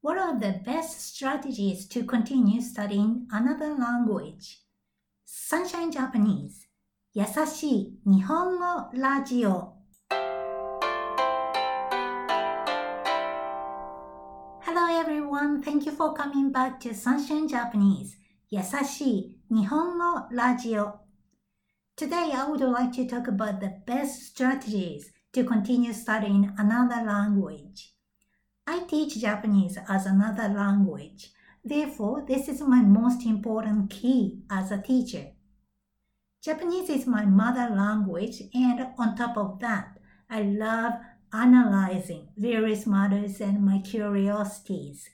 What are the best strategies to continue studying another language? Sunshine Japanese 優しい日本語ラジオ Hello everyone, thank you for coming back to Sunshine Japanese 優しい日本語ラジオ Today I would like to talk about the best strategies to continue studying another language. I teach Japanese as another language. Therefore, this is my most important key as a teacher. Japanese is my mother language, and on top of that, I love analyzing various matters and my curiosities.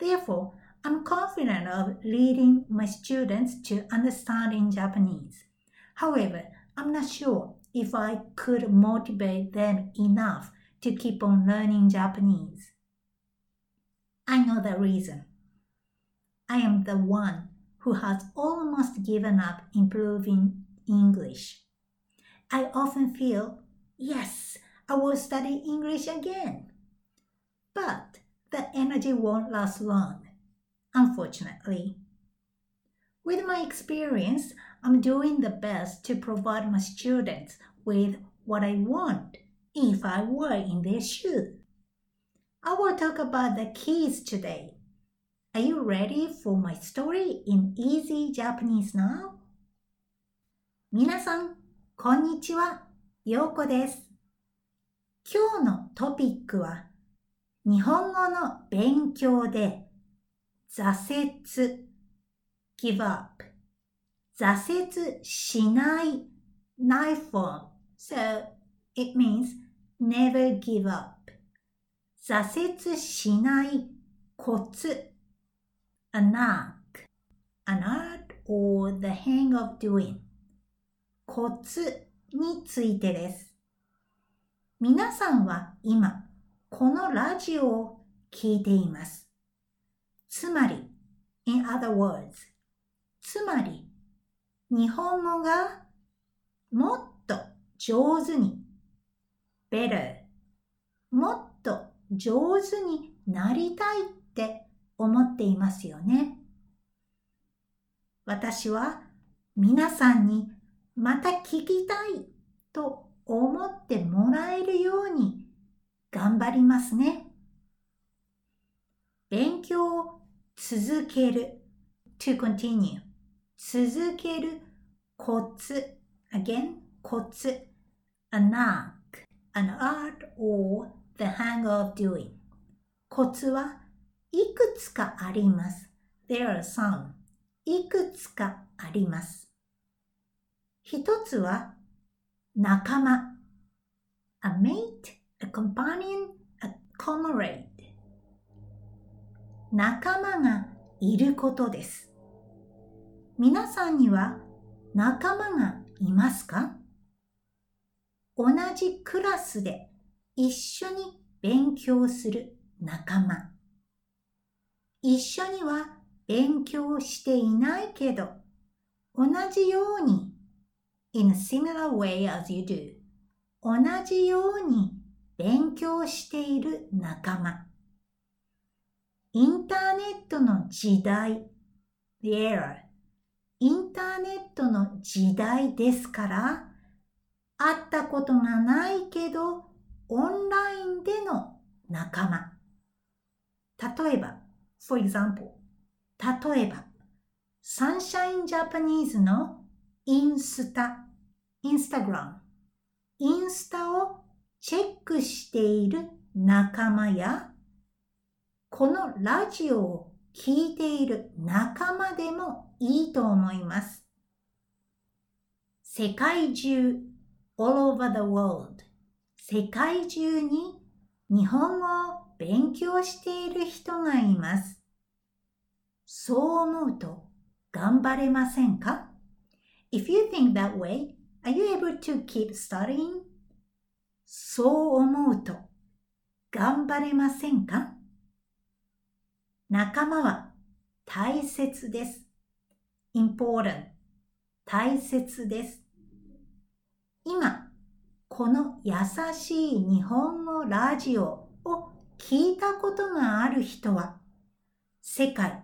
Therefore, I'm confident of leading my students to understanding Japanese. However, I'm not sure if I could motivate them enough to keep on learning Japanese. I know the reason. I am the one who has almost given up improving English. I often feel, yes, I will study English again. But the energy won't last long, unfortunately. With my experience, I'm doing the best to provide my students with what I want if I were in their shoes. I will talk about the keys today. Are you ready for my story in easy Japanese now? 皆さん、こんにちは。ようこです。今日のトピックは、日本語の勉強で挫折、give up、挫折しない knife form. So it means never give up. 挫折しないコツ。A knack, an art or the hang of doing. コツについてです。皆さんは今このラジオを聞いています。つまり、in other words, つまり、日本語がもっと上手に。Better. 上手になりたいって思っていますよね。私は皆さんにまた聞きたいと思ってもらえるように頑張りますね。勉強を続ける。To continue 続ける。コツ。Again コツ。A knack an art or the hang of doing コツはいくつかあります。There are some いくつかあります。一つは仲間 a mate, a companion, a comrade 仲間がいることです。皆さんには仲間がいますか？同じクラスで一緒に勉強する仲間。一緒には勉強していないけど、同じように、in a similar way as you do, 同じように勉強している仲間。インターネットの時代、the era, インターネットの時代ですから、会ったことがないけど、オンラインでの仲間。例えば、for example、例えば、サンシャインジャパニーズのインスタ、インスタグラム、インスタをチェックしている仲間や、このラジオを聴いている仲間でもいいと思います。世界中 all over the world 世界中に日本語を勉強している人がいます。そう思うと頑張れませんか ?If you think that way, are you able to keep studying? そう思うと頑張れませんか？仲間は大切です。important 大切です。今、この優しい日本語ラジオを聞いたことがある人は、世界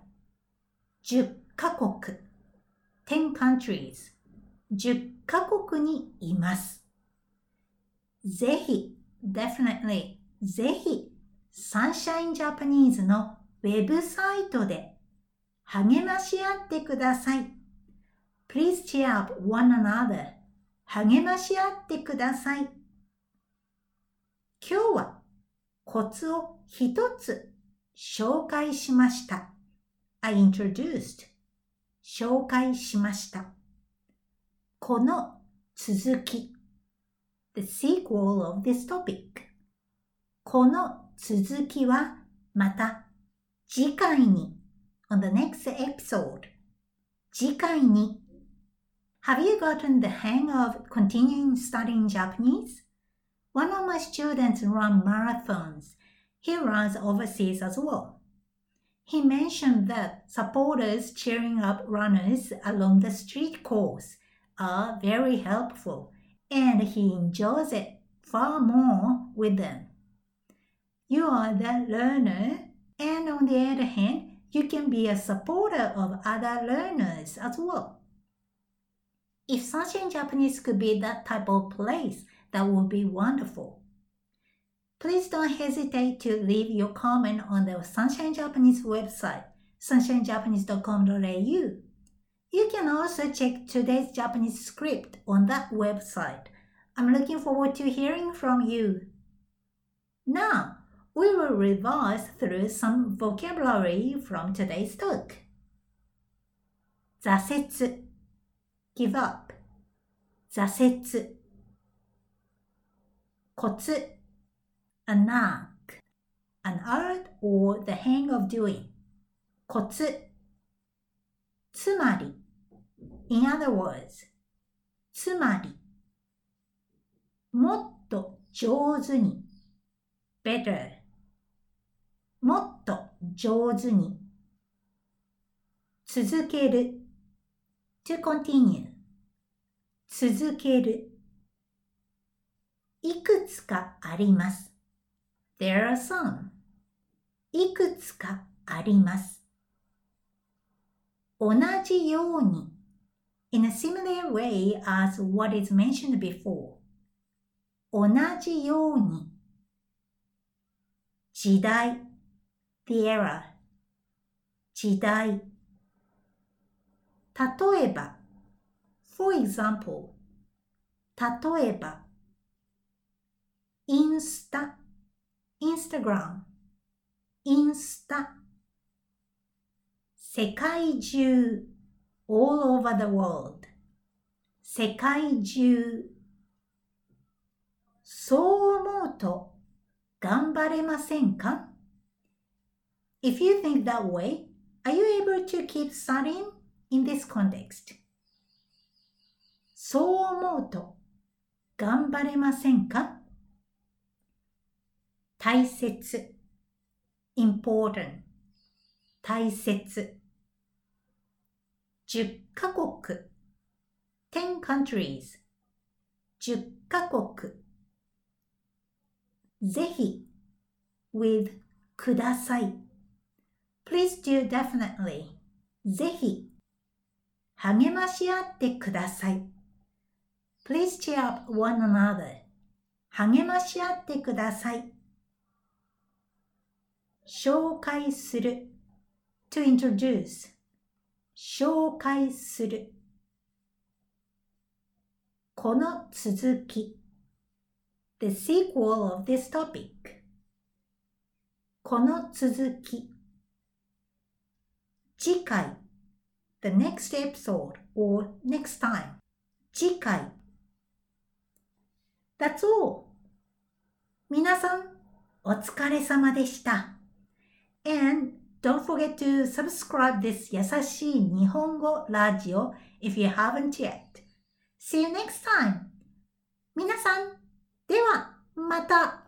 10カ国、10 countries、10カ国にいます。ぜひ、definitely、ぜひ、サンシャインジャパニーズのウェブサイトで励まし合ってください。Please cheer up one another. 励まし合ってください。今日はコツを一つ紹介しました。I introduced 紹介しました。この続き The sequel of this topic この続きはまた次回に on the next episode 次回に Have you gotten the hang of continuing studying Japanese? One of my students run marathons. He runs overseas as well. He mentioned that supporters cheering up runners along the street course are very helpful and he enjoys it far more with them. You are the learner and on the other hand, you can be a supporter of other learners as well. If Sunshine Japanese could be that type of place, that would be wonderful. Please don't hesitate to leave your comment on the Sunshine Japanese website, sunshinejapanese.com.au. You can also check today's Japanese script on that website. I'm looking forward to hearing from you. Now, we will revise through some vocabulary from today's talk. 挫折 give up 挫折コツ a knack an art or the hang of doing コツつまり in other words つまりもっと上手に better もっと上手に続ける to continue 続けるいくつかあります there are some いくつかあります同じように in a similar way as what is mentioned before 同じように時代 the era 時代例えば for example 例えばインスタインスタグラムインスタ世界中 all over the world 世界中そう思うと頑張れませんか If you think that way, are you able to keep studying in this context? そう思うと頑張れませんか大切 important 大切10カ国10 countries 10カ国ぜひ with ください Please do definitely ぜひ励まし合ってください Please cheer up one another 励まし合ってください紹介する to introduce 紹介するこの続き the sequel of this topic この続き次回 the next episode or next time 次回 That's all 皆さんお疲れ様でした And don't forget to subscribe this 優しい日本語ラジオ if you haven't yet. See you next time. 皆さんでは、また。